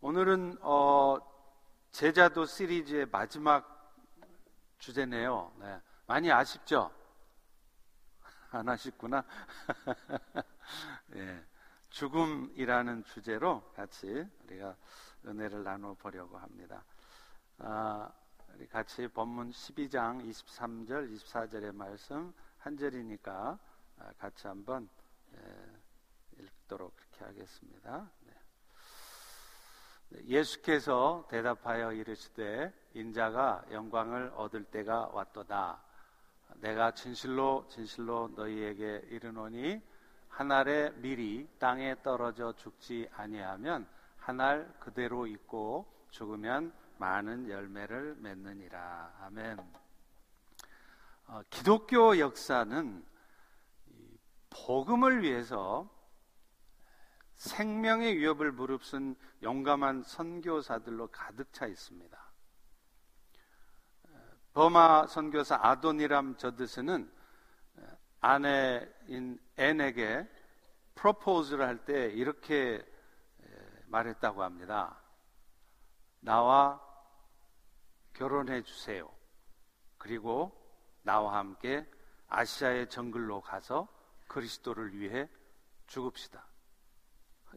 오늘은 어, 제자도 시리즈의 마지막 주제네요. 네. 많이 아쉽죠? 안 아쉽구나. 네. 죽음이라는 주제로 같이 우리가 은혜를 나눠 보려고 합니다. 아, 우리 같이 본문 12장 23절, 24절의 말씀 한 절이니까 아, 같이 한번 예, 읽도록 그렇게 하겠습니다. 네. 예수께서 대답하여 이르시되 인자가 영광을 얻을 때가 왔도다. 내가 진실로 진실로 너희에게 이르노니 한 알의 밀이 땅에 떨어져 죽지 아니하면 한 알 그대로 있고 죽으면 많은 열매를 맺느니라. 아멘. 어, 기독교 역사는 복음을 위해서 생명의 위협을 무릅쓴 용감한 선교사들로 가득 차 있습니다. 버마 선교사 아도니람 저드스는 아내인 앤에게 프로포즈를 할 때 이렇게 말했다고 합니다. 나와 결혼해 주세요. 그리고 나와 함께 아시아의 정글로 가서 그리스도를 위해 죽읍시다.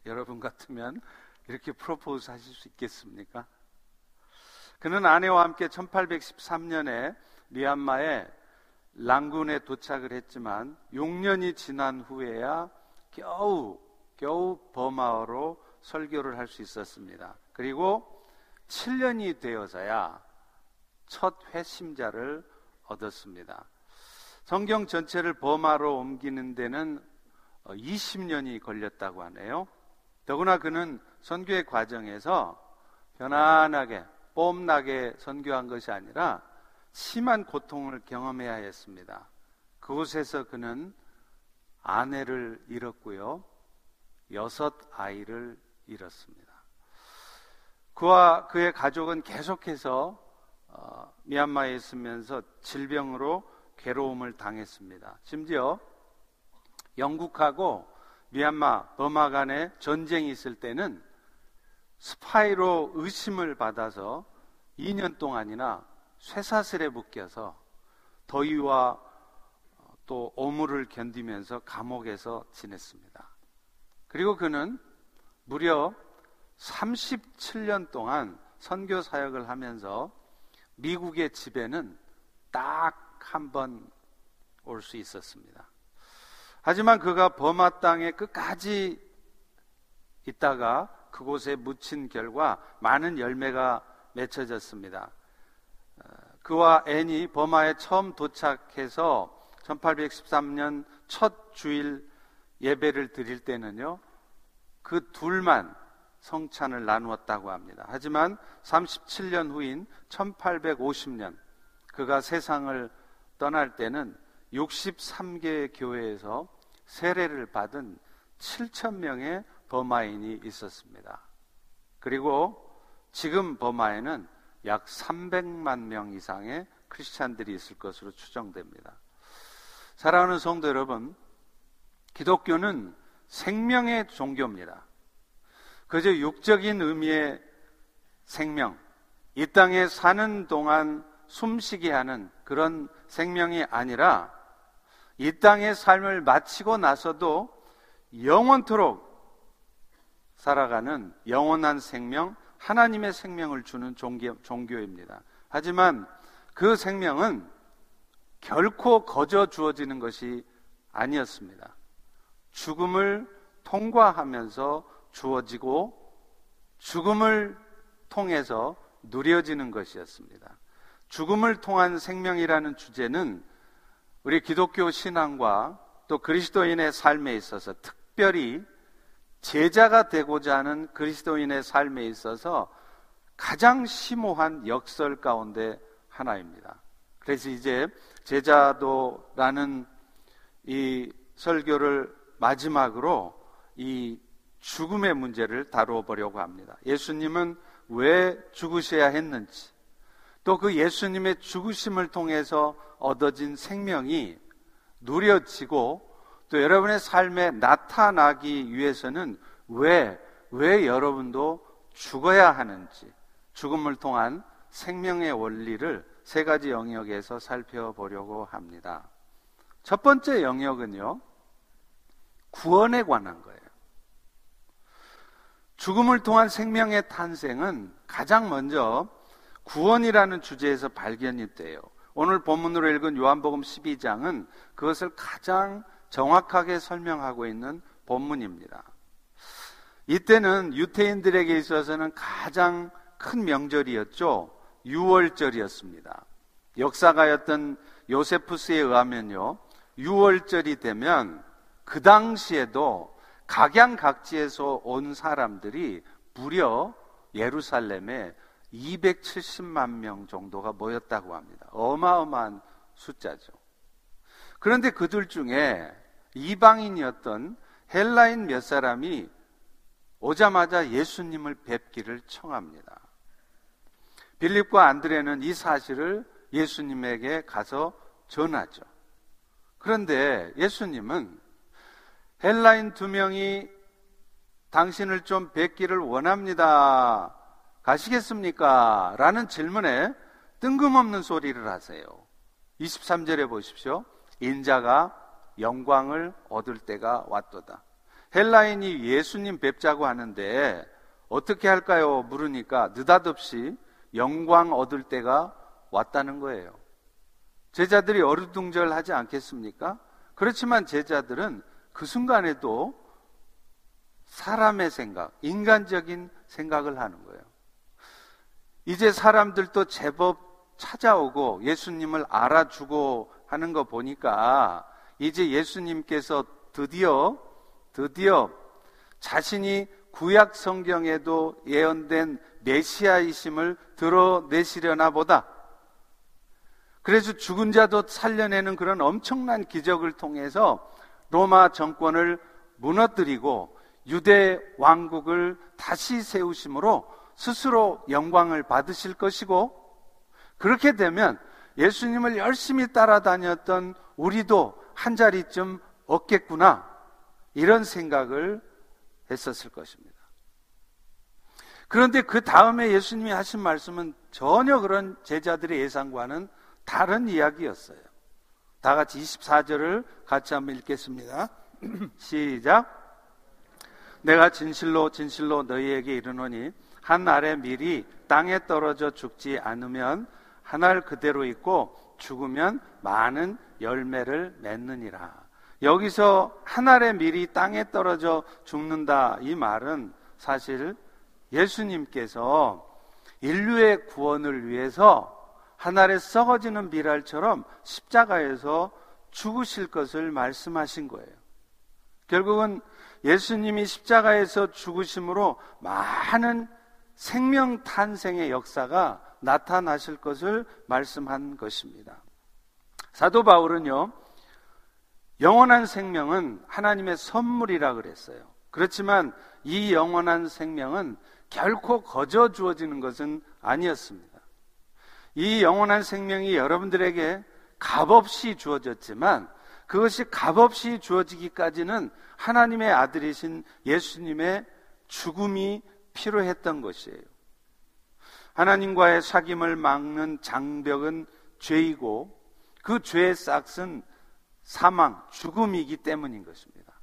여러분 같으면 이렇게 프로포즈 하실 수 있겠습니까? 그는 아내와 함께 1813년에 미얀마의 랑군에 도착을 했지만 6년이 지난 후에야 겨우 겨우 버마어로 설교를 할 수 있었습니다. 그리고 7년이 되어서야 첫 회심자를 얻었습니다. 성경 전체를 버마로 옮기는 데는 20년이 걸렸다고 하네요. 더구나 그는 선교의 과정에서 편안하게 뽐나게 선교한 것이 아니라 심한 고통을 경험해야 했습니다. 그곳에서 그는 아내를 잃었고요. 여섯 아이를 잃었습니다. 그와 그의 가족은 계속해서 어, 미얀마에 있으면서 질병으로 괴로움을 당했습니다. 심지어 영국하고 미얀마, 버마 간에 전쟁이 있을 때는 스파이로 의심을 받아서 2년 동안이나 쇠사슬에 묶여서 더위와 또 오물을 견디면서 감옥에서 지냈습니다. 그리고 그는 무려 37년 동안 선교 사역을 하면서 미국의 집에는 딱 한 번 올 수 있었습니다. 하지만 그가 버마 땅에 끝까지 있다가 그곳에 묻힌 결과 많은 열매가 맺혀졌습니다. 어, 그와 앤이 버마에 처음 도착해서 1813년 첫 주일 예배를 드릴 때는요, 그 둘만 성찬을 나누었다고 합니다. 하지만 37년 후인 1850년 그가 세상을 떠날 때는 63개의 교회에서 세례를 받은 7천 명의 버마인이 있었습니다. 그리고 지금 버마에는 약 300만 명 이상의 크리스찬들이 있을 것으로 추정됩니다. 사랑하는 성도 여러분, 기독교는 생명의 종교입니다. 그저 육적인 의미의 생명, 이 땅에 사는 동안 숨쉬게 하는 그런 생명이 아니라 이 땅의 삶을 마치고 나서도 영원토록 살아가는 영원한 생명, 하나님의 생명을 주는 종교, 종교 입니다. 하지만 그 생명은 결코 거저 주어지는 것이 아니었습니다. 죽음을 통과하면서 주어지고 죽음을 통해서 누려지는 것이었습니다. 죽음을 통한 생명이라는 주제는 우리 기독교 신앙과 또 그리스도인의 삶에 있어서 특별히 제자가 되고자 하는 그리스도인의 삶에 있어서 가장 심오한 역설 가운데 하나입니다. 그래서 이제 제자도라는 이 설교를 마지막으로 이 죽음의 문제를 다루어 보려고 합니다. 예수님은 왜 죽으셔야 했는지, 또 그 예수님의 죽으심을 통해서 얻어진 생명이 누려지고 또 여러분의 삶에 나타나기 위해서는 왜, 왜 여러분도 죽어야 하는지, 죽음을 통한 생명의 원리를 세 가지 영역에서 살펴보려고 합니다. 첫 번째 영역은요, 구원에 관한 거예요. 죽음을 통한 생명의 탄생은 가장 먼저 구원이라는 주제에서 발견이 돼요. 오늘 본문으로 읽은 요한복음 12장은 그것을 가장 정확하게 설명하고 있는 본문입니다. 이때는 유태인들에게 있어서는 가장 큰 명절이었죠. 6월절이었습니다. 역사가였던 요세푸스에 의하면요. 6월절이 되면 그 당시에도 각양각지에서 온 사람들이 무려 예루살렘에 270만 명 정도가 모였다고 합니다. 어마어마한 숫자죠. 그런데 그들 중에 이방인이었던 헬라인 몇 사람이 오자마자 예수님을 뵙기를 청합니다. 빌립과 안드레는 이 사실을 예수님에게 가서 전하죠. 그런데 예수님은 헬라인 두 명이 당신을 좀 뵙기를 원합니다. 가시겠습니까? 라는 질문에 뜬금없는 소리를 하세요. 23절에 보십시오. 인자가 영광을 얻을 때가 왔도다. 헬라인이 예수님 뵙자고 하는데 어떻게 할까요? 물으니까 느닷없이 영광 얻을 때가 왔다는 거예요. 제자들이 어리둥절하지 않겠습니까? 그렇지만 제자들은 그 순간에도 사람의 생각, 인간적인 생각을 하는 거예요. 이제 사람들도 제법 찾아오고 예수님을 알아주고 하는 거 보니까 이제 예수님께서 드디어 드디어 자신이 구약 성경에도 예언된 메시아이심을 드러내시려나 보다. 그래서 죽은 자도 살려내는 그런 엄청난 기적을 통해서 로마 정권을 무너뜨리고 유대 왕국을 다시 세우심으로 스스로 영광을 받으실 것이고 그렇게 되면 예수님을 열심히 따라다녔던 우리도 한 자리쯤 얻겠구나 이런 생각을 했었을 것입니다. 그런데 그 다음에 예수님이 하신 말씀은 전혀 그런 제자들의 예상과는 다른 이야기였어요. 다 같이 24절을 같이 한번 읽겠습니다. 시작. 내가 진실로 진실로 너희에게 이르노니 한 알의 밀이 땅에 떨어져 죽지 않으면 한 알 그대로 있고 죽으면 많은 열매를 맺느니라. 여기서 한 알의 밀이 땅에 떨어져 죽는다 이 말은 사실 예수님께서 인류의 구원을 위해서 하늘에 썩어지는 비랄처럼 십자가에서 죽으실 것을 말씀하신 거예요. 결국은 예수님이 십자가에서 죽으심으로 많은 생명 탄생의 역사가 나타나실 것을 말씀한 것입니다. 사도 바울은요, 영원한 생명은 하나님의 선물이라 그랬어요. 그렇지만 이 영원한 생명은 결코 거저 주어지는 것은 아니었습니다. 이 영원한 생명이 여러분들에게 값없이 주어졌지만 그것이 값없이 주어지기까지는 하나님의 아들이신 예수님의 죽음이 필요했던 것이에요. 하나님과의 사귐을 막는 장벽은 죄이고 그 죄의 싹은 사망, 죽음이기 때문인 것입니다.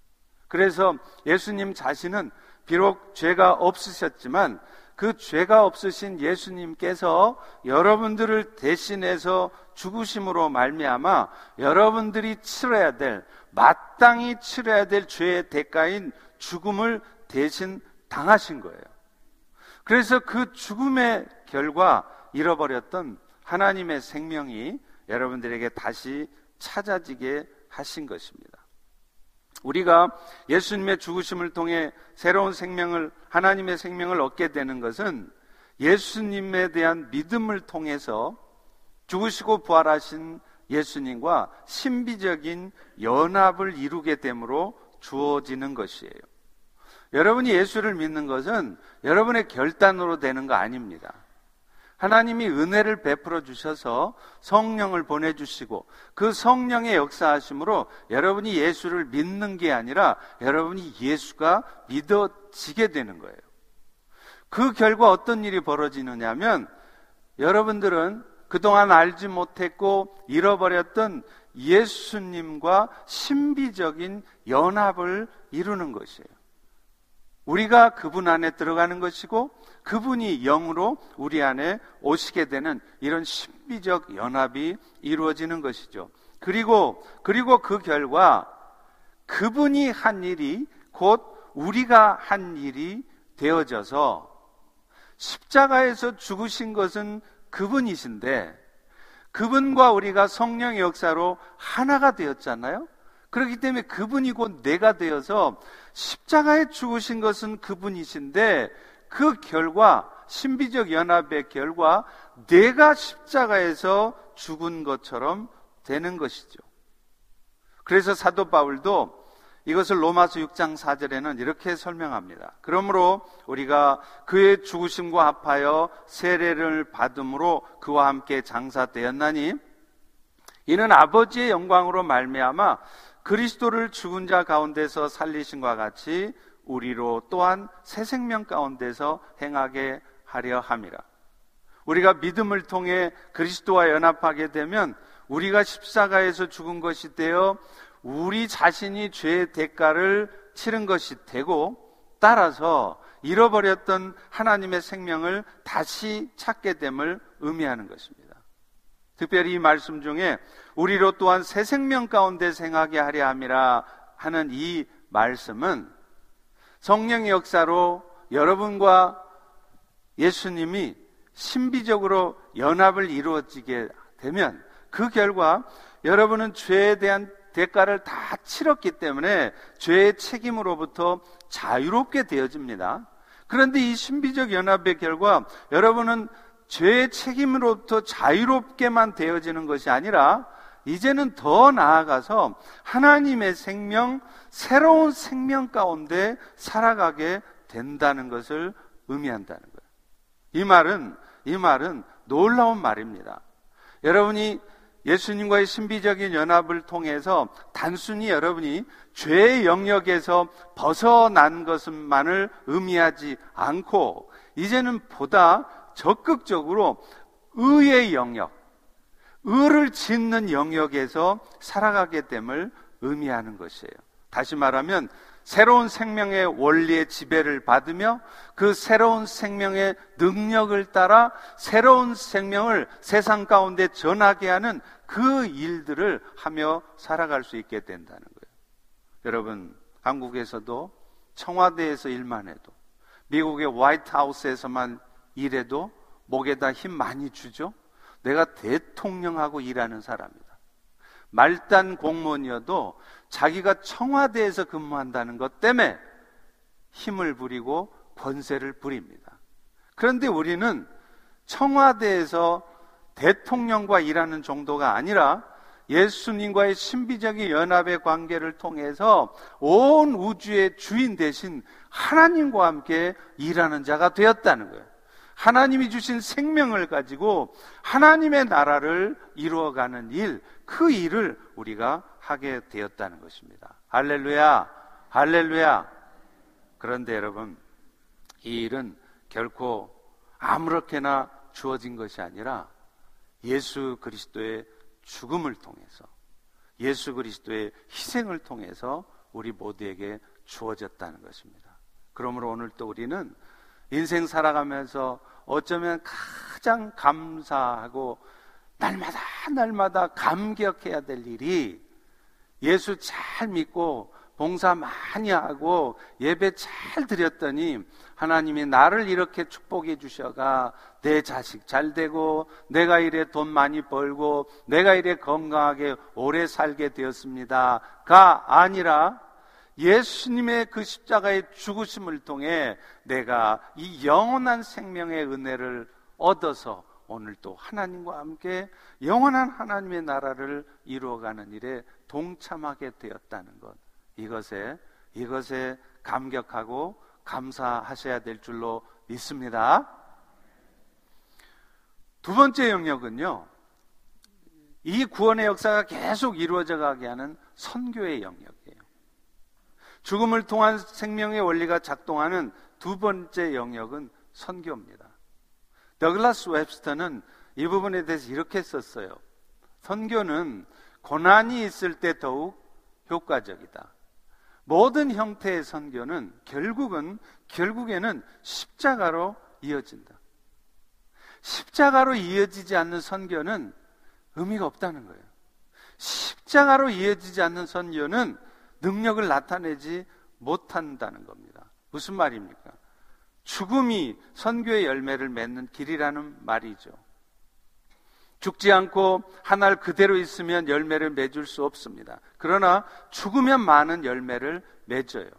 그래서 예수님 자신은 비록 죄가 없으셨지만 그 죄가 없으신 예수님께서 여러분들을 대신해서 죽으심으로 말미암아 여러분들이 치러야 될 마땅히 치러야 될 죄의 대가인 죽음을 대신 당하신 거예요. 그래서 그 죽음의 결과 잃어버렸던 하나님의 생명이 여러분들에게 다시 찾아지게 하신 것입니다. 우리가 예수님의 죽으심을 통해 새로운 생명을, 하나님의 생명을 얻게 되는 것은 예수님에 대한 믿음을 통해서 죽으시고 부활하신 예수님과 신비적인 연합을 이루게 되므로 주어지는 것이에요. 여러분이 예수를 믿는 것은 여러분의 결단으로 되는 거 아닙니다. 하나님이 은혜를 베풀어 주셔서 성령을 보내주시고 그 성령의 역사하심으로 여러분이 예수를 믿는 게 아니라 여러분이 예수가 믿어지게 되는 거예요. 그 결과 어떤 일이 벌어지느냐면 여러분들은 그동안 알지 못했고 잃어버렸던 예수님과 신비적인 연합을 이루는 것이에요. 우리가 그분 안에 들어가는 것이고 그분이 영으로 우리 안에 오시게 되는 이런 신비적 연합이 이루어지는 것이죠. 그리고 그리고 그 결과 그분이 한 일이 곧 우리가 한 일이 되어져서 십자가에서 죽으신 것은 그분이신데 그분과 우리가 성령의 역사로 하나가 되었잖아요. 그렇기 때문에 그분이 곧 내가 되어서 십자가에 죽으신 것은 그분이신데 그 결과 신비적 연합의 결과 내가 십자가에서 죽은 것처럼 되는 것이죠. 그래서 사도 바울도 이것을 로마서 6장 4절에는 이렇게 설명합니다. 그러므로 우리가 그의 죽으심과 합하여 세례를 받음으로 그와 함께 장사되었나니 이는 아버지의 영광으로 말미암아 그리스도를 죽은 자 가운데서 살리신 과 같이 우리로 또한 새 생명 가운데서 행하게 하려 함이라. 우리가 믿음을 통해 그리스도와 연합하게 되면 우리가 십사가에서 죽은 것이 되어 우리 자신이 죄의 대가를 치른 것이 되고 따라서 잃어버렸던 하나님의 생명을 다시 찾게 됨을 의미하는 것입니다. 특별히 이 말씀 중에 우리로 또한 새 생명 가운데 생하게 하려 함이라 하는 이 말씀은 성령의 역사로 여러분과 예수님이 신비적으로 연합을 이루어지게 되면 그 결과 여러분은 죄에 대한 대가를 다 치렀기 때문에 죄의 책임으로부터 자유롭게 되어집니다. 그런데 이 신비적 연합의 결과 여러분은 죄의 책임으로부터 자유롭게만 되어지는 것이 아니라 이제는 더 나아가서 하나님의 생명, 새로운 생명 가운데 살아가게 된다는 것을 의미한다는 거예요. 이 말은, 이 말은 놀라운 말입니다. 여러분이 예수님과의 신비적인 연합을 통해서 단순히 여러분이 죄의 영역에서 벗어난 것만을 의미하지 않고 이제는 보다 적극적으로 의의 영역, 의를 짓는 영역에서 살아가게 됨을 의미하는 것이에요. 다시 말하면 새로운 생명의 원리의 지배를 받으며 그 새로운 생명의 능력을 따라 새로운 생명을 세상 가운데 전하게 하는 그 일들을 하며 살아갈 수 있게 된다는 거예요. 여러분, 한국에서도 청와대에서 일만 해도 미국의 화이트하우스에서만 일해도 목에다 힘 많이 주죠? 내가 대통령하고 일하는 사람이다. 말단 공무원이어도 자기가 청와대에서 근무한다는 것 때문에 힘을 부리고 권세를 부립니다. 그런데 우리는 청와대에서 대통령과 일하는 정도가 아니라 예수님과의 신비적인 연합의 관계를 통해서 온 우주의 주인 대신 하나님과 함께 일하는 자가 되었다는 거예요. 하나님이 주신 생명을 가지고 하나님의 나라를 이루어가는 일, 그 일을 우리가 하게 되었다는 것입니다. 할렐루야, 할렐루야. 그런데 여러분, 이 일은 결코 아무렇게나 주어진 것이 아니라 예수 그리스도의 죽음을 통해서 예수 그리스도의 희생을 통해서 우리 모두에게 주어졌다는 것입니다. 그러므로 오늘 또 우리는 인생 살아가면서 어쩌면 가장 감사하고 날마다 날마다 감격해야 될 일이 예수 잘 믿고 봉사 많이 하고 예배 잘 드렸더니 하나님이 나를 이렇게 축복해 주셔가 내 자식 잘 되고 내가 이래 돈 많이 벌고 내가 이래 건강하게 오래 살게 되었습니다가 아니라 예수님의 그 십자가의 죽으심을 통해 내가 이 영원한 생명의 은혜를 얻어서 오늘 또 하나님과 함께 영원한 하나님의 나라를 이루어가는 일에 동참하게 되었다는 것. 이것에, 이것에 감격하고 감사하셔야 될 줄로 믿습니다. 두 번째 영역은요, 이 구원의 역사가 계속 이루어져 가게 하는 선교의 영역이에요. 죽음을 통한 생명의 원리가 작동하는 두 번째 영역은 선교입니다. 더글라스 웹스터는 이 부분에 대해서 이렇게 썼어요. 선교는 고난이 있을 때 더욱 효과적이다. 모든 형태의 선교는 결국은 결국에는 십자가로 이어진다. 십자가로 이어지지 않는 선교는 의미가 없다는 거예요. 십자가로 이어지지 않는 선교는 능력을 나타내지 못한다는 겁니다. 무슨 말입니까? 죽음이 선교의 열매를 맺는 길이라는 말이죠. 죽지 않고 하늘 그대로 있으면 열매를 맺을 수 없습니다. 그러나 죽으면 많은 열매를 맺어요.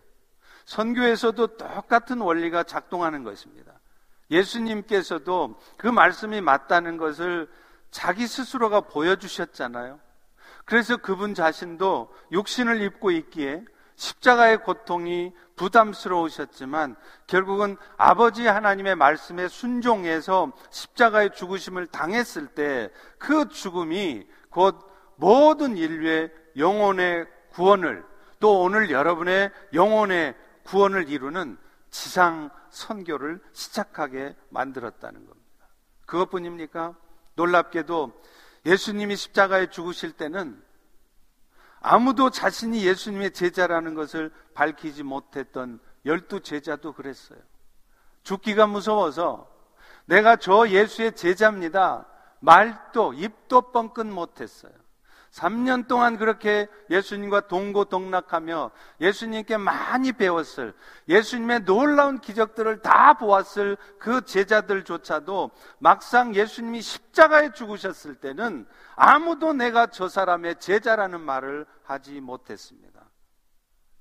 선교에서도 똑같은 원리가 작동하는 것입니다. 예수님께서도 그 말씀이 맞다는 것을 자기 스스로가 보여주셨잖아요. 그래서 그분 자신도 육신을 입고 있기에 십자가의 고통이 부담스러우셨지만 결국은 아버지 하나님의 말씀에 순종해서 십자가의 죽으심을 당했을 때 그 죽음이 곧 모든 인류의 영혼의 구원을 또 오늘 여러분의 영혼의 구원을 이루는 지상 선교를 시작하게 만들었다는 겁니다. 그것뿐입니까? 놀랍게도 예수님이 십자가에 죽으실 때는 아무도 자신이 예수님의 제자라는 것을 밝히지 못했던 열두 제자도 그랬어요. 죽기가 무서워서 내가 저 예수의 제자입니다. 말도 입도 뻥끗 못했어요. 3년 동안 그렇게 예수님과 동고동락하며 예수님께 많이 배웠을 예수님의 놀라운 기적들을 다 보았을 그 제자들조차도 막상 예수님이 십자가에 죽으셨을 때는 아무도 내가 저 사람의 제자라는 말을 하지 못했습니다.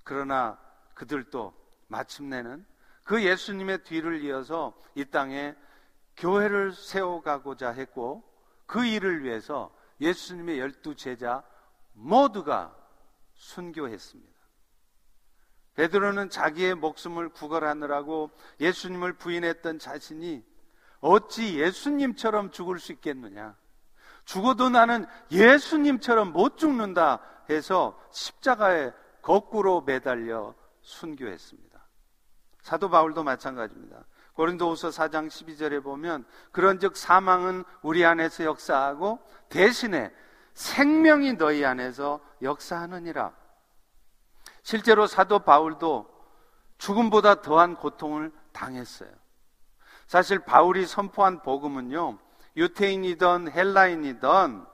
그러나 그들도 마침내는 그 예수님의 뒤를 이어서 이 땅에 교회를 세워가고자 했고 그 일을 위해서 예수님의 열두 제자 모두가 순교했습니다. 베드로는 자기의 목숨을 구걸하느라고 예수님을 부인했던 자신이 어찌 예수님처럼 죽을 수 있겠느냐? 죽어도 나는 예수님처럼 못 죽는다 해서 십자가에 거꾸로 매달려 순교했습니다. 사도 바울도 마찬가지입니다. 고린도후서 4장 12절에 보면 그런즉 사망은 우리 안에서 역사하고 대신에 생명이 너희 안에서 역사하느니라. 실제로 사도 바울도 죽음보다 더한 고통을 당했어요. 사실 바울이 선포한 복음은요, 유태인이든 헬라인이든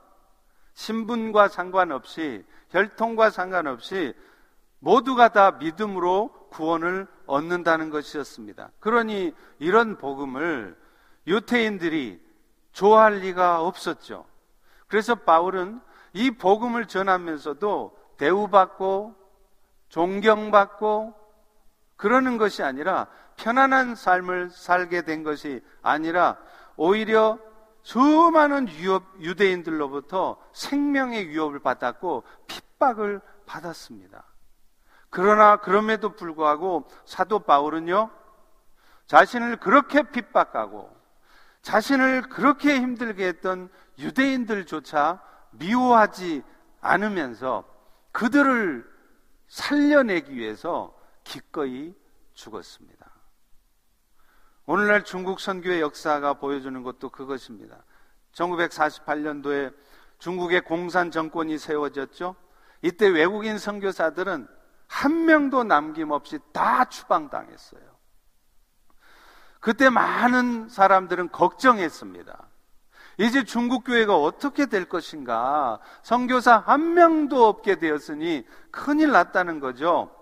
신분과 상관없이 혈통과 상관없이 모두가 다 믿음으로 구원을 얻는다는 것이었습니다. 그러니 이런 복음을 유태인들이 좋아할 리가 없었죠. 그래서 바울은 이 복음을 전하면서도 대우받고 존경받고 그러는 것이 아니라 편안한 삶을 살게 된 것이 아니라 오히려 수많은 유업, 유대인들로부터 생명의 위협을 받았고 핍박을 받았습니다. 그러나 그럼에도 불구하고 사도 바울은요, 자신을 그렇게 핍박하고 자신을 그렇게 힘들게 했던 유대인들조차 미워하지 않으면서 그들을 살려내기 위해서 기꺼이 죽었습니다. 오늘날 중국 선교의 역사가 보여주는 것도 그것입니다. 1948년도에 중국의 공산 정권이 세워졌죠. 이때 외국인 선교사들은 한 명도 남김없이 다 추방당했어요. 그때 많은 사람들은 걱정했습니다. 이제 중국 교회가 어떻게 될 것인가? 선교사 한 명도 없게 되었으니 큰일 났다는 거죠.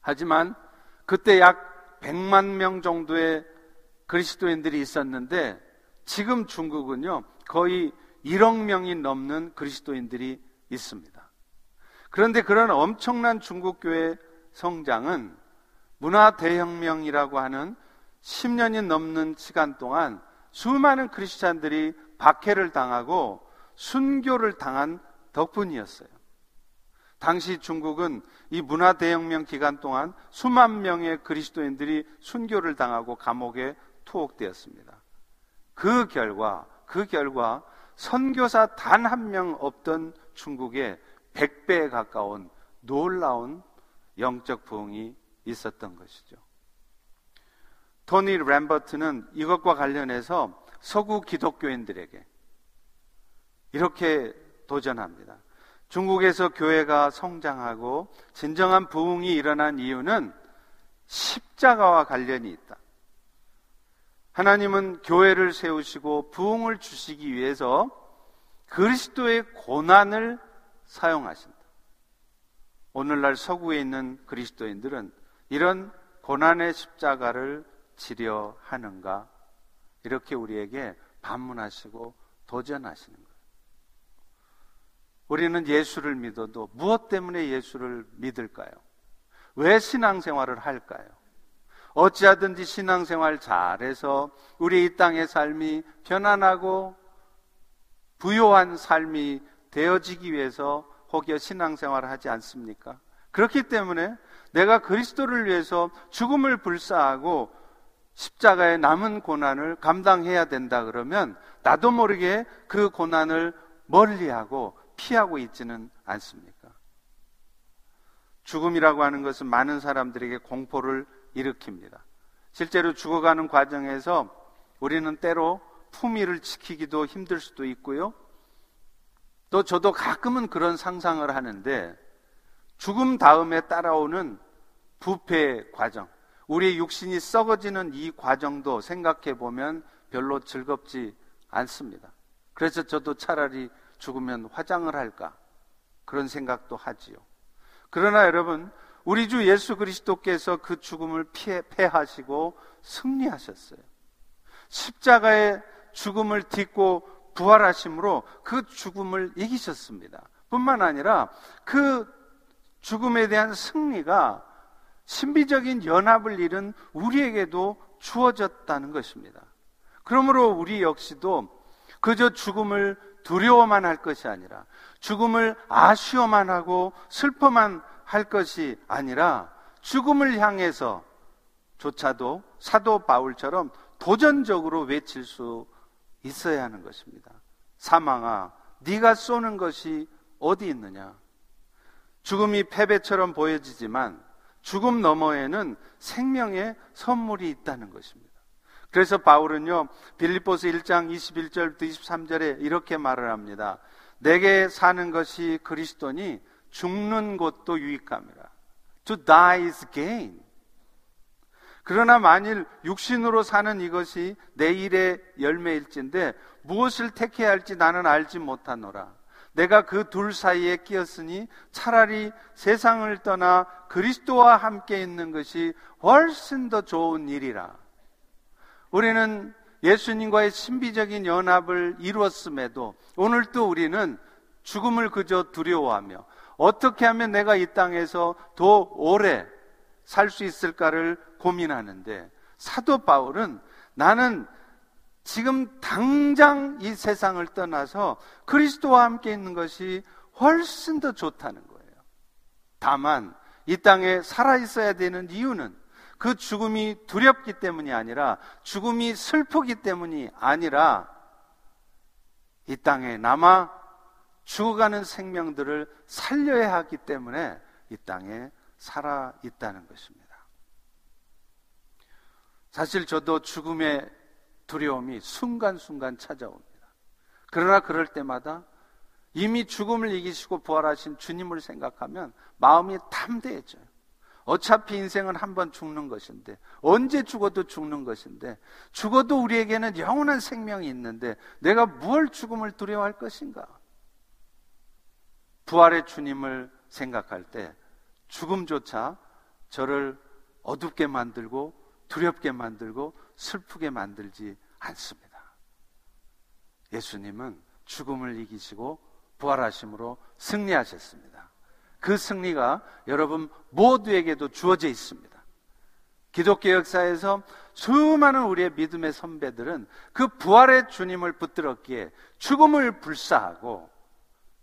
하지만 그때 약 100만 명 정도의 그리스도인들이 있었는데 지금 중국은요, 거의 1억 명이 넘는 그리스도인들이 있습니다. 그런데 그런 엄청난 중국 교회 성장은 문화 대혁명이라고 하는 10년이 넘는 시간 동안 수많은 크리스찬들이 박해를 당하고 순교를 당한 덕분이었어요. 당시 중국은 이 문화 대혁명 기간 동안 수만 명의 그리스도인들이 순교를 당하고 감옥에 투옥되었습니다. 그 결과 그 결과 선교사 단 한 명 없던 중국에 100배에 가까운 놀라운 영적 부흥이 있었던 것이죠. 토니 램버트는 이것과 관련해서 서구 기독교인들에게 이렇게 도전합니다. 중국에서 교회가 성장하고 진정한 부흥이 일어난 이유는 십자가와 관련이 있다. 하나님은 교회를 세우시고 부흥을 주시기 위해서 그리스도의 고난을 사용하신다. 오늘날 서구에 있는 그리스도인들은 이런 고난의 십자가를 지려 하는가? 이렇게 우리에게 반문하시고 도전하시는. 우리는 예수를 믿어도 무엇 때문에 예수를 믿을까요? 왜 신앙생활을 할까요? 어찌하든지 신앙생활 잘해서 우리 이 땅의 삶이 편안하고 부요한 삶이 되어지기 위해서 혹여 신앙생활을 하지 않습니까? 그렇기 때문에 내가 그리스도를 위해서 죽음을 불사하고 십자가의 남은 고난을 감당해야 된다 그러면 나도 모르게 그 고난을 멀리하고 피하고 있지는 않습니까? 죽음이라고 하는 것은 많은 사람들에게 공포를 일으킵니다. 실제로 죽어가는 과정에서 우리는 때로 품위를 지키기도 힘들 수도 있고요. 또 저도 가끔은 그런 상상을 하는데 죽음 다음에 따라오는 부패 과정, 우리 육신이 썩어지는 이 과정도 생각해 보면 별로 즐겁지 않습니다. 그래서 저도 차라리 죽으면 화장을 할까 그런 생각도 하지요. 그러나 여러분, 우리 주 예수 그리스도께서 그 죽음을 피해 패하시고 승리하셨어요. 십자가의 죽음을 딛고 부활하심으로 그 죽음을 이기셨습니다. 뿐만 아니라 그 죽음에 대한 승리가 신비적인 연합을 이룬 우리에게도 주어졌다는 것입니다. 그러므로 우리 역시도 그저 죽음을 두려워만 할 것이 아니라 죽음을 아쉬워만 하고 슬퍼만 할 것이 아니라 죽음을 향해서 조차도 사도 바울처럼 도전적으로 외칠 수 있어야 하는 것입니다. 사망아, 네가 쏘는 것이 어디 있느냐? 죽음이 패배처럼 보여지지만 죽음 너머에는 생명의 선물이 있다는 것입니다. 그래서 바울은요, 빌립보스 1장 21절부터 23절에 이렇게 말을 합니다. 내게 사는 것이 그리스도니 죽는 것도 유익함이라. To die is gain. 그러나 만일 육신으로 사는 이것이 내 일의 열매일진데 무엇을 택해야 할지 나는 알지 못하노라. 내가 그 둘 사이에 끼었으니 차라리 세상을 떠나 그리스도와 함께 있는 것이 훨씬 더 좋은 일이라. 우리는 예수님과의 신비적인 연합을 이루었음에도 오늘 또 우리는 죽음을 그저 두려워하며 어떻게 하면 내가 이 땅에서 더 오래 살 수 있을까를 고민하는데 사도 바울은 나는 지금 당장 이 세상을 떠나서 그리스도와 함께 있는 것이 훨씬 더 좋다는 거예요. 다만 이 땅에 살아 있어야 되는 이유는 그 죽음이 두렵기 때문이 아니라 죽음이 슬프기 때문이 아니라 이 땅에 남아 죽어가는 생명들을 살려야 하기 때문에 이 땅에 살아 있다는 것입니다. 사실 저도 죽음의 두려움이 순간순간 찾아옵니다. 그러나 그럴 때마다 이미 죽음을 이기시고 부활하신 주님을 생각하면 마음이 담대해져요. 어차피 인생은 한 번 죽는 것인데, 언제 죽어도 죽는 것인데, 죽어도 우리에게는 영원한 생명이 있는데, 내가 무엇 죽음을 두려워할 것인가? 부활의 주님을 생각할 때, 죽음조차 저를 어둡게 만들고, 두렵게 만들고, 슬프게 만들지 않습니다. 예수님은 죽음을 이기시고 부활하심으로 승리하셨습니다. 그 승리가 여러분 모두에게도 주어져 있습니다. 기독교 역사에서 수많은 우리의 믿음의 선배들은 그 부활의 주님을 붙들었기에 죽음을 불사하고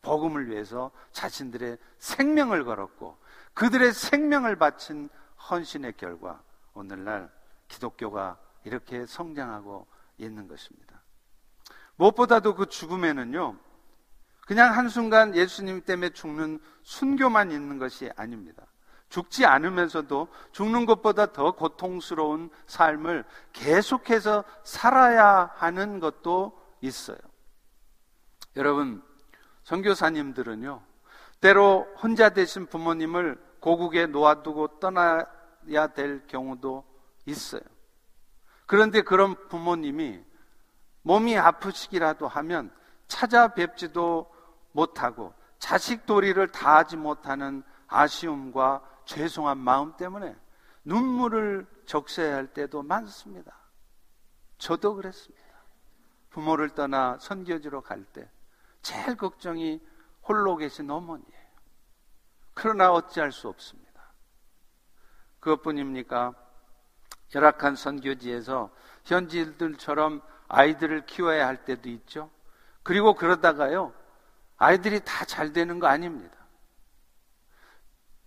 복음을 위해서 자신들의 생명을 걸었고 그들의 생명을 바친 헌신의 결과 오늘날 기독교가 이렇게 성장하고 있는 것입니다. 무엇보다도 그 죽음에는요, 그냥 한순간 예수님 때문에 죽는 순교만 있는 것이 아닙니다. 죽지 않으면서도 죽는 것보다 더 고통스러운 삶을 계속해서 살아야 하는 것도 있어요. 여러분, 선교사님들은요, 때로 혼자 되신 부모님을 고국에 놓아두고 떠나야 될 경우도 있어요. 그런데 그런 부모님이 몸이 아프시기라도 하면 찾아뵙지도 못하고 자식 도리를 다하지 못하는 아쉬움과 죄송한 마음 때문에 눈물을 적셔야 할 때도 많습니다. 저도 그랬습니다. 부모를 떠나 선교지로 갈 때 제일 걱정이 홀로 계신 어머니예요. 그러나 어찌할 수 없습니다. 그것뿐입니까? 열악한 선교지에서 현지들처럼 아이들을 키워야 할 때도 있죠. 그리고 그러다가요, 아이들이 다 잘 되는 거 아닙니다.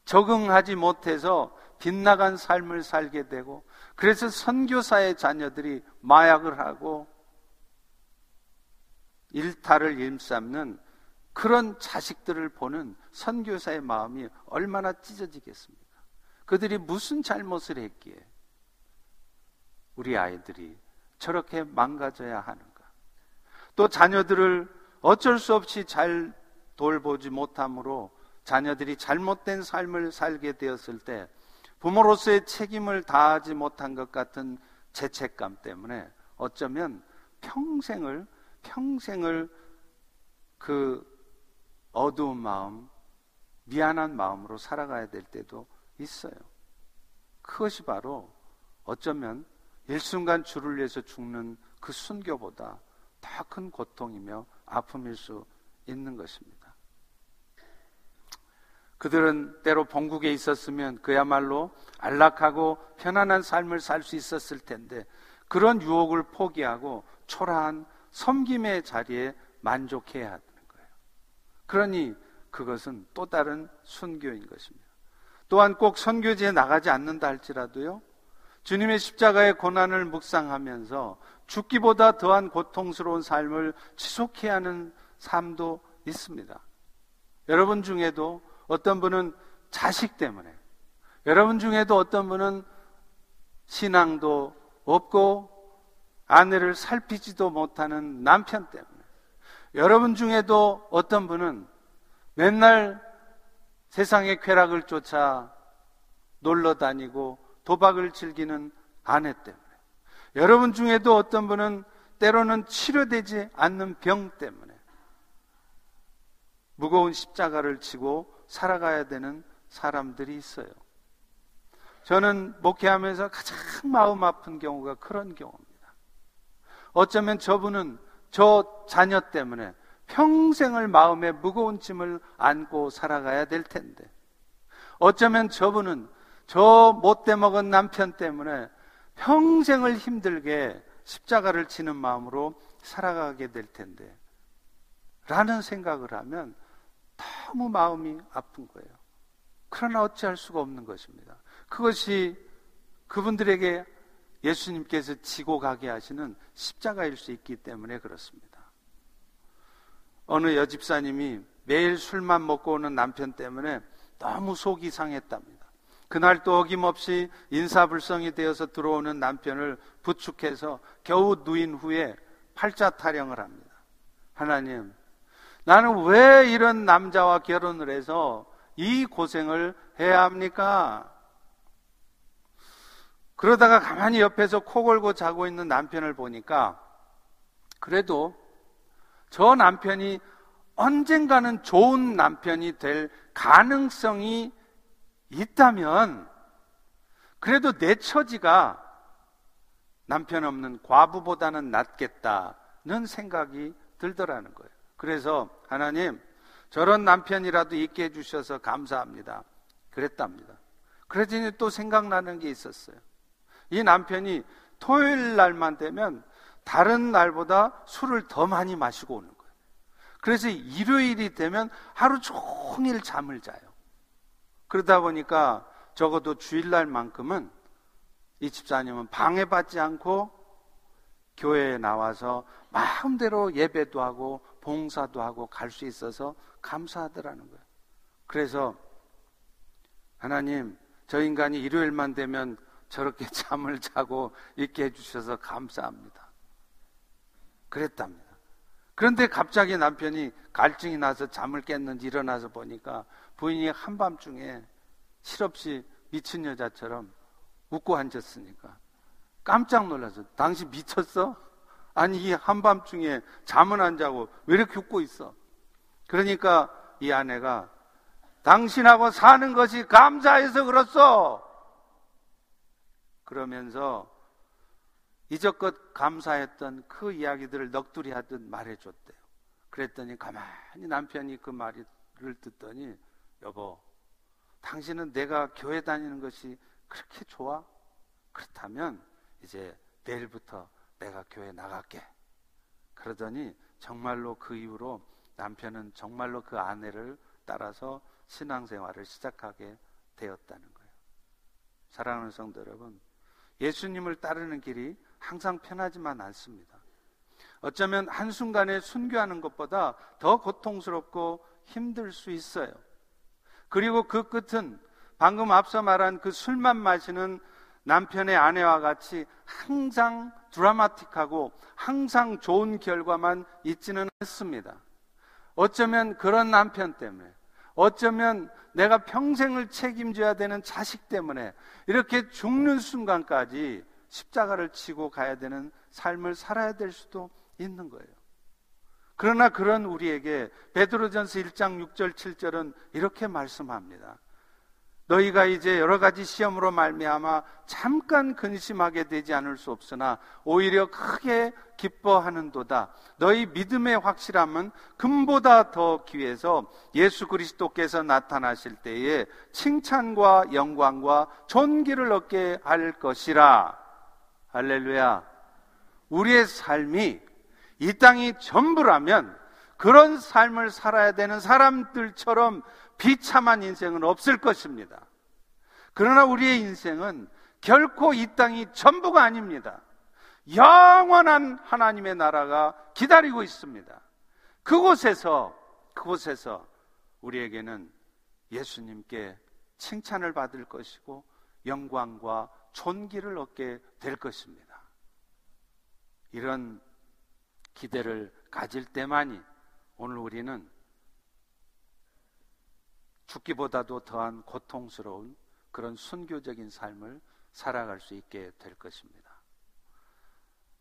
적응하지 못해서 빗나간 삶을 살게 되고, 그래서 선교사의 자녀들이 마약을 하고 일탈을 일삼는 그런 자식들을 보는 선교사의 마음이 얼마나 찢어지겠습니까? 그들이 무슨 잘못을 했기에 우리 아이들이 저렇게 망가져야 하는가? 또 자녀들을 어쩔 수 없이 잘 돌보지 못함으로 자녀들이 잘못된 삶을 살게 되었을 때 부모로서의 책임을 다하지 못한 것 같은 죄책감 때문에 어쩌면 평생을 평생을 그 어두운 마음, 미안한 마음으로 살아가야 될 때도 있어요. 그것이 바로 어쩌면 일순간 주를 위해서 죽는 그 순교보다 더 큰 고통이며 아픔일 수 있는 것입니다. 그들은 때로 본국에 있었으면 그야말로 안락하고 편안한 삶을 살 수 있었을 텐데 그런 유혹을 포기하고 초라한 섬김의 자리에 만족해야 거예요. 그러니 그것은 또 다른 순교인 것입니다. 또한 꼭 선교지에 나가지 않는다 할지라도요, 주님의 십자가의 고난을 묵상하면서 죽기보다 더한 고통스러운 삶을 지속해야 하는 삶도 있습니다. 여러분 중에도 어떤 분은 자식 때문에, 여러분 중에도 어떤 분은 신앙도 없고 아내를 살피지도 못하는 남편 때문에, 여러분 중에도 어떤 분은 맨날 세상의 쾌락을 쫓아 놀러 다니고 도박을 즐기는 아내 때문에, 여러분 중에도 어떤 분은 때로는 치료되지 않는 병 때문에 무거운 십자가를 지고 살아가야 되는 사람들이 있어요. 저는 목회하면서 가장 마음 아픈 경우가 그런 경우입니다. 어쩌면 저분은 저 자녀 때문에 평생을 마음에 무거운 짐을 안고 살아가야 될 텐데, 어쩌면 저분은 저 못돼 먹은 남편 때문에 평생을 힘들게 십자가를 지는 마음으로 살아가게 될 텐데, 라는 생각을 하면 너무 마음이 아픈 거예요. 그러나 어찌할 수가 없는 것입니다. 그것이 그분들에게 예수님께서 지고 가게 하시는 십자가일 수 있기 때문에 그렇습니다. 어느 여집사님이 매일 술만 먹고 오는 남편 때문에 너무 속이 상했답니다. 그날 또 어김없이 인사불성이 되어서 들어오는 남편을 부축해서 겨우 누인 후에 팔자 타령을 합니다. 하나님, 나는 왜 이런 남자와 결혼을 해서 이 고생을 해야 합니까? 그러다가 가만히 옆에서 코 골고 자고 있는 남편을 보니까 그래도 저 남편이 언젠가는 좋은 남편이 될 가능성이 있다면 그래도 내 처지가 남편 없는 과부보다는 낫겠다는 생각이 들더라는 거예요. 그래서 하나님 저런 남편이라도 있게 해주셔서 감사합니다. 그랬답니다. 그러더니 또 생각나는 게 있었어요. 이 남편이 토요일 날만 되면 다른 날보다 술을 더 많이 마시고 오는 거예요. 그래서 일요일이 되면 하루 종일 잠을 자요. 그러다 보니까 적어도 주일날만큼은 이 집사님은 방해받지 않고 교회에 나와서 마음대로 예배도 하고 봉사도 하고 갈 수 있어서 감사하더라는 거예요. 그래서 하나님, 저 인간이 일요일만 되면 저렇게 잠을 자고 있게 해주셔서 감사합니다. 그랬답니다. 그런데 갑자기 남편이 갈증이 나서 잠을 깼는지 일어나서 보니까 부인이 한밤중에 실없이 미친 여자처럼 웃고 앉았으니까 깜짝 놀라서 당신 미쳤어? 아니 이 한밤중에 잠은 안 자고 왜 이렇게 웃고 있어? 그러니까 이 아내가 당신하고 사는 것이 감사해서 그렇소. 그러면서 이적껏 감사했던 그 이야기들을 넋두리 하듯 말해줬대요. 그랬더니 가만히 남편이 그 말을 듣더니 여보, 당신은 내가 교회 다니는 것이 그렇게 좋아? 그렇다면 이제 내일부터 내가 교회 나갈게. 그러더니 정말로 그 이후로 남편은 정말로 그 아내를 따라서 신앙생활을 시작하게 되었다는 거예요. 사랑하는 성도 여러분, 예수님을 따르는 길이 항상 편하지만 않습니다. 어쩌면 한순간에 순교하는 것보다 더 고통스럽고 힘들 수 있어요. 그리고 그 끝은 방금 앞서 말한 그 술만 마시는 남편의 아내와 같이 항상 드라마틱하고 항상 좋은 결과만 있지는 않습니다. 어쩌면 그런 남편 때문에, 어쩌면 내가 평생을 책임져야 되는 자식 때문에 이렇게 죽는 순간까지 십자가를 치고 가야 되는 삶을 살아야 될 수도 있는 거예요. 그러나 그런 우리에게 베드로전서 1장 6절 7절은 이렇게 말씀합니다. 너희가 이제 여러 가지 시험으로 말미암아 잠깐 근심하게 되지 않을 수 없으나 오히려 크게 기뻐하는도다. 너희 믿음의 확실함은 금보다 더 귀해서 예수 그리스도께서 나타나실 때에 칭찬과 영광과 존귀를 얻게 할 것이라. 할렐루야. 우리의 삶이 이 땅이 전부라면 그런 삶을 살아야 되는 사람들처럼 비참한 인생은 없을 것입니다. 그러나 우리의 인생은 결코 이 땅이 전부가 아닙니다. 영원한 하나님의 나라가 기다리고 있습니다. 그곳에서, 그곳에서 우리에게는 예수님께 칭찬을 받을 것이고 영광과 존귀를 얻게 될 것입니다. 이런 기대를 가질 때만이 오늘 우리는 죽기보다도 더한 고통스러운 그런 순교적인 삶을 살아갈 수 있게 될 것입니다.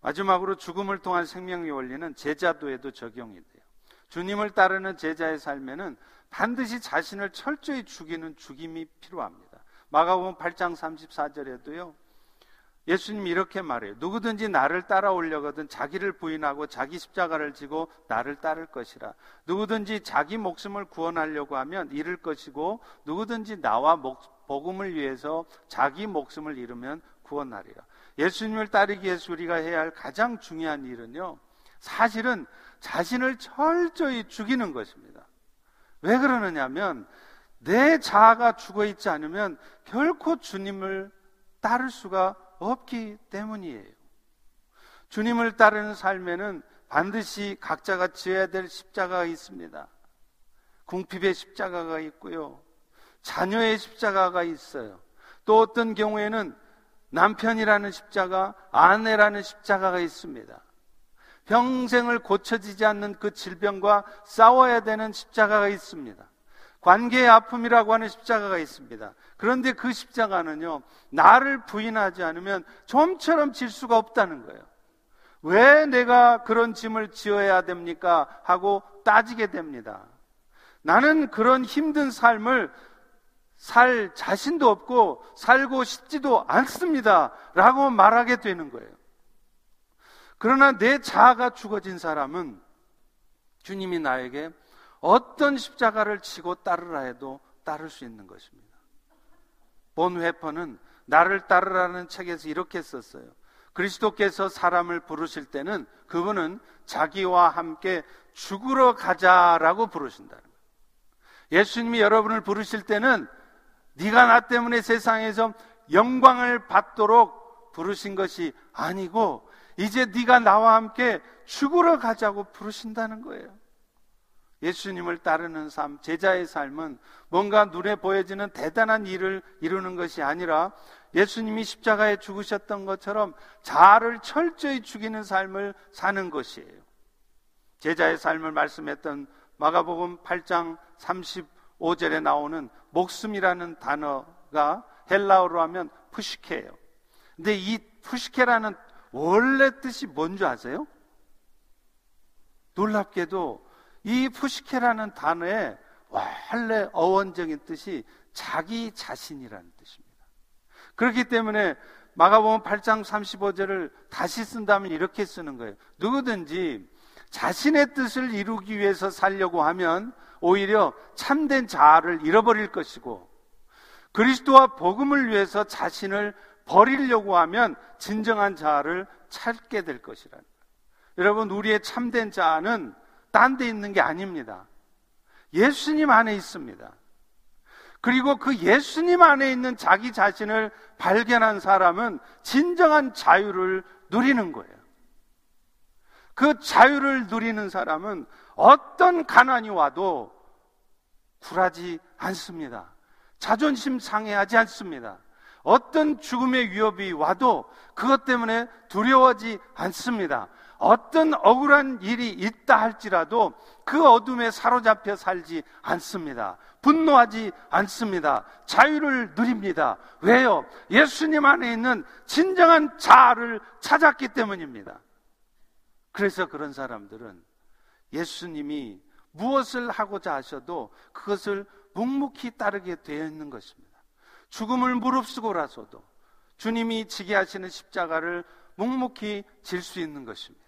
마지막으로 죽음을 통한 생명의 원리는 제자도에도 적용이 돼요. 주님을 따르는 제자의 삶에는 반드시 자신을 철저히 죽이는 죽임이 필요합니다. 마가복음 8장 34절에도요. 예수님이 이렇게 말해요. 누구든지 나를 따라오려거든 자기를 부인하고 자기 십자가를 지고 나를 따를 것이라. 누구든지 자기 목숨을 구원하려고 하면 잃을 것이고 누구든지 나와 목, 복음을 위해서 자기 목숨을 잃으면 구원하리라. 예수님을 따르기 위해서 우리가 해야 할 가장 중요한 일은요. 사실은 자신을 철저히 죽이는 것입니다. 왜 그러느냐면 내 자아가 죽어 있지 않으면 결코 주님을 따를 수가 없기 때문이에요. 주님을 따르는 삶에는 반드시 각자가 지어야 될 십자가가 있습니다. 궁핍의 십자가가 있고요. 자녀의 십자가가 있어요. 또 어떤 경우에는 남편이라는 십자가, 아내라는 십자가가 있습니다. 평생을 고쳐지지 않는 그 질병과 싸워야 되는 십자가가 있습니다. 관계의 아픔이라고 하는 십자가가 있습니다. 그런데 그 십자가는요, 나를 부인하지 않으면 좀처럼 질 수가 없다는 거예요. 왜 내가 그런 짐을 지어야 됩니까? 하고 따지게 됩니다. 나는 그런 힘든 삶을 살 자신도 없고 살고 싶지도 않습니다. 라고 말하게 되는 거예요. 그러나 내 자아가 죽어진 사람은 주님이 나에게 어떤 십자가를 치고 따르라 해도 따를 수 있는 것입니다. 본 회퍼는 나를 따르라는 책에서 이렇게 썼어요. 그리스도께서 사람을 부르실 때는 그분은 자기와 함께 죽으러 가자라고 부르신다는 거예요. 예수님이 여러분을 부르실 때는 네가 나 때문에 세상에서 영광을 받도록 부르신 것이 아니고 이제 네가 나와 함께 죽으러 가자고 부르신다는 거예요. 예수님을 따르는 삶, 제자의 삶은 뭔가 눈에 보여지는 대단한 일을 이루는 것이 아니라 예수님이 십자가에 죽으셨던 것처럼 자아를 철저히 죽이는 삶을 사는 것이에요. 제자의 삶을 말씀했던 마가복음 8장 35절에 나오는 목숨이라는 단어가 헬라어로 하면 푸시케예요. 근데 이 푸시케라는 원래 뜻이 뭔지 아세요? 놀랍게도 이 푸시케라는 단어의 원래 어원적인 뜻이 자기 자신이라는 뜻입니다. 그렇기 때문에 마가복음 8장 35절을 다시 쓴다면 이렇게 쓰는 거예요. 누구든지 자신의 뜻을 이루기 위해서 살려고 하면 오히려 참된 자아를 잃어버릴 것이고 그리스도와 복음을 위해서 자신을 버리려고 하면 진정한 자아를 찾게 될 것이라는 거예요. 여러분, 우리의 참된 자아는 딴 데 있는 게 아닙니다. 예수님 안에 있습니다. 그리고 그 예수님 안에 있는 자기 자신을 발견한 사람은 진정한 자유를 누리는 거예요. 그 자유를 누리는 사람은 어떤 가난이 와도 굴하지 않습니다. 자존심 상해하지 않습니다. 어떤 죽음의 위협이 와도 그것 때문에 두려워하지 않습니다. 어떤 억울한 일이 있다 할지라도 그 어둠에 사로잡혀 살지 않습니다. 분노하지 않습니다. 자유를 누립니다. 왜요? 예수님 안에 있는 진정한 자아를 찾았기 때문입니다. 그래서 그런 사람들은 예수님이 무엇을 하고자 하셔도 그것을 묵묵히 따르게 되어 있는 것입니다. 죽음을 무릅쓰고라서도 주님이 지게 하시는 십자가를 묵묵히 질 수 있는 것입니다.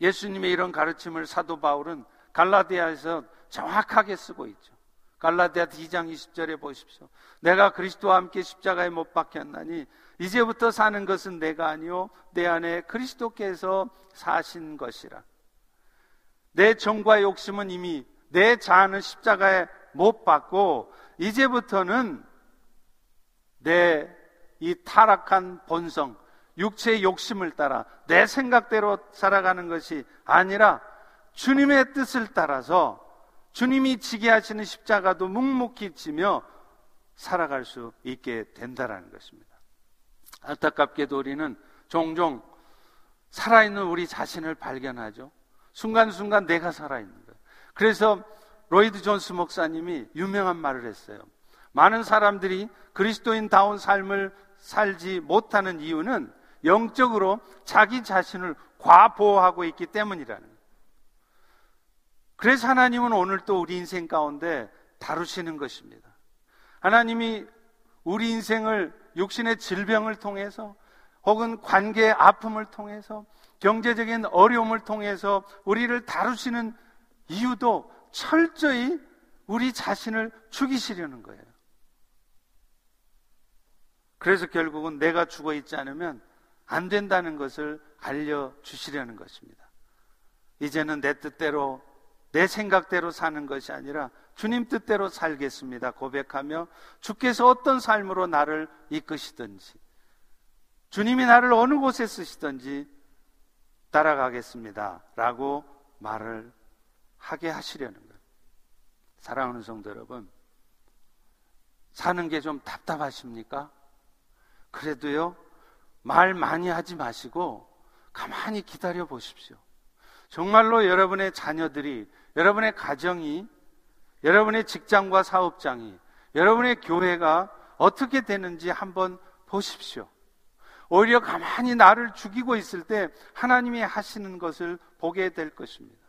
예수님의 이런 가르침을 사도 바울은 갈라디아에서 정확하게 쓰고 있죠. 갈라디아 2장 20절에 보십시오. 내가 그리스도와 함께 십자가에 못 박혔나니 이제부터 사는 것은 내가 아니요 내 안에 그리스도께서 사신 것이라. 내 정과 욕심은 이미 내 자아는 십자가에 못 박고 이제부터는 내 이 타락한 본성, 육체의 욕심을 따라 내 생각대로 살아가는 것이 아니라 주님의 뜻을 따라서 주님이 지게 하시는 십자가도 묵묵히 지며 살아갈 수 있게 된다라는 것입니다. 안타깝게도 우리는 종종 살아있는 우리 자신을 발견하죠. 순간순간 내가 살아있는 거예요. 그래서 로이드 존스 목사님이 유명한 말을 했어요. 많은 사람들이 그리스도인다운 삶을 살지 못하는 이유는 영적으로 자기 자신을 과보호하고 있기 때문이라는. 그래서 하나님은 오늘 또 우리 인생 가운데 다루시는 것입니다. 하나님이 우리 인생을 육신의 질병을 통해서 혹은 관계의 아픔을 통해서 경제적인 어려움을 통해서 우리를 다루시는 이유도 철저히 우리 자신을 죽이시려는 거예요. 그래서 결국은 내가 죽어 있지 않으면 안 된다는 것을 알려주시려는 것입니다. 이제는 내 뜻대로, 내 생각대로 사는 것이 아니라 주님 뜻대로 살겠습니다. 고백하며 주께서 어떤 삶으로 나를 이끄시든지, 주님이 나를 어느 곳에 쓰시든지 따라가겠습니다. 라고 말을 하게 하시려는 거예요. 사랑하는 성도 여러분, 사는 게 좀 답답하십니까? 그래도요, 말 많이 하지 마시고 가만히 기다려 보십시오. 정말로 여러분의 자녀들이, 여러분의 가정이, 여러분의 직장과 사업장이, 여러분의 교회가 어떻게 되는지 한번 보십시오. 오히려 가만히 나를 죽이고 있을 때 하나님이 하시는 것을 보게 될 것입니다.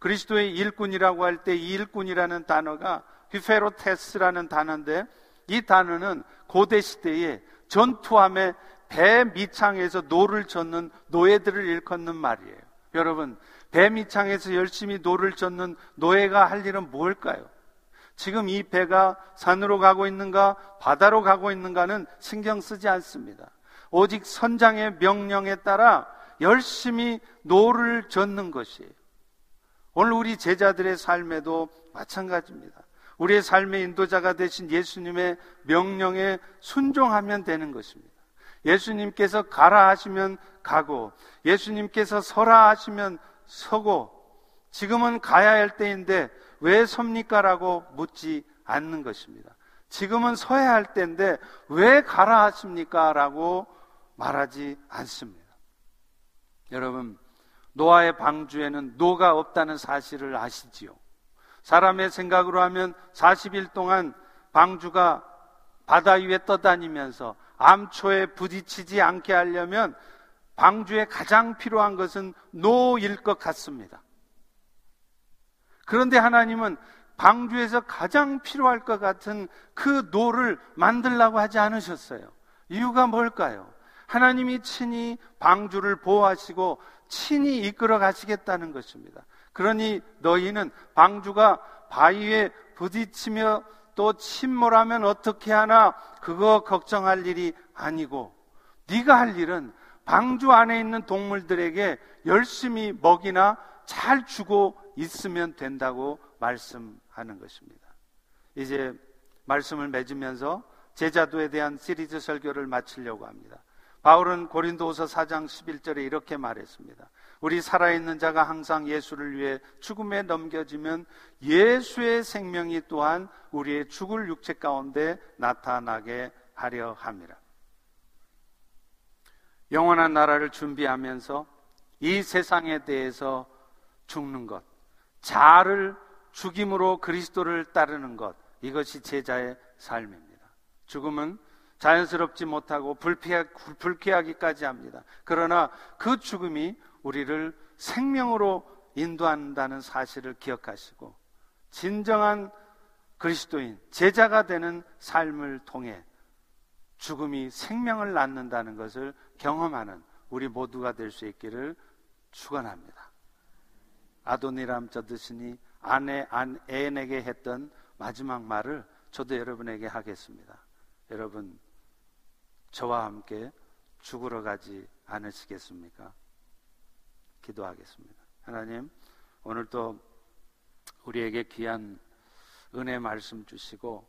그리스도의 일꾼이라고 할 때 이 일꾼이라는 단어가 ὑπηρέτης라는 단어인데 이 단어는 고대 시대에 전투함에 배 밑창에서 노를 젓는 노예들을 일컫는 말이에요. 여러분, 배 밑창에서 열심히 노를 젓는 노예가 할 일은 뭘까요? 지금 이 배가 산으로 가고 있는가, 바다로 가고 있는가는 신경 쓰지 않습니다. 오직 선장의 명령에 따라 열심히 노를 젓는 것이에요. 오늘 우리 제자들의 삶에도 마찬가지입니다. 우리의 삶의 인도자가 되신 예수님의 명령에 순종하면 되는 것입니다. 예수님께서 가라 하시면 가고, 예수님께서 서라 하시면 서고, 지금은 가야 할 때인데 왜 섭니까? 라고 묻지 않는 것입니다. 지금은 서야 할 때인데 왜 가라 하십니까? 라고 말하지 않습니다. 여러분, 노아의 방주에는 노가 없다는 사실을 아시지요? 사람의 생각으로 하면 40일 동안 방주가 바다 위에 떠다니면서 암초에 부딪히지 않게 하려면 방주에 가장 필요한 것은 노일 것 같습니다. 그런데 하나님은 방주에서 가장 필요할 것 같은 그 노를 만들라고 하지 않으셨어요. 이유가 뭘까요? 하나님이 친히 방주를 보호하시고 친히 이끌어 가시겠다는 것입니다. 그러니 너희는 방주가 바위에 부딪히며 또 침몰하면 어떻게 하나 그거 걱정할 일이 아니고 네가 할 일은 방주 안에 있는 동물들에게 열심히 먹이나 잘 주고 있으면 된다고 말씀하는 것입니다. 이제 말씀을 맺으면서 제자도에 대한 시리즈 설교를 마치려고 합니다. 바울은 고린도후서 4장 11절에 이렇게 말했습니다. 우리 살아있는 자가 항상 예수를 위해 죽음에 넘겨지면 예수의 생명이 또한 우리의 죽을 육체 가운데 나타나게 하려 함이라. 영원한 나라를 준비하면서 이 세상에 대해서 죽는 것, 자를 죽임으로 그리스도를 따르는 것, 이것이 제자의 삶입니다. 죽음은 자연스럽지 못하고 불쾌하, 불쾌하기까지 합니다. 그러나 그 죽음이 우리를 생명으로 인도한다는 사실을 기억하시고 진정한 그리스도인, 제자가 되는 삶을 통해 죽음이 생명을 낳는다는 것을 경험하는 우리 모두가 될 수 있기를 축원합니다. 아도니람 저드시니 아내 안 애인에게 했던 마지막 말을 저도 여러분에게 하겠습니다. 여러분 저와 함께 죽으러 가지 않으시겠습니까? 기도하겠습니다. 하나님, 오늘도 우리에게 귀한 은혜 말씀 주시고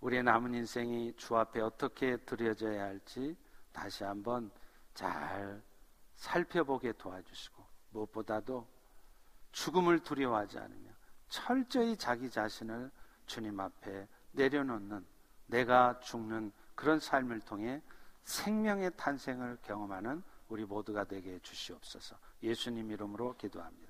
우리의 남은 인생이 주 앞에 어떻게 드려져야 할지 다시 한번 잘 살펴보게 도와주시고 무엇보다도 죽음을 두려워하지 않으며 철저히 자기 자신을 주님 앞에 내려놓는 내가 죽는 그런 삶을 통해 생명의 탄생을 경험하는 우리 모두가 되게 해 주시옵소서. 예수님 이름으로 기도합니다.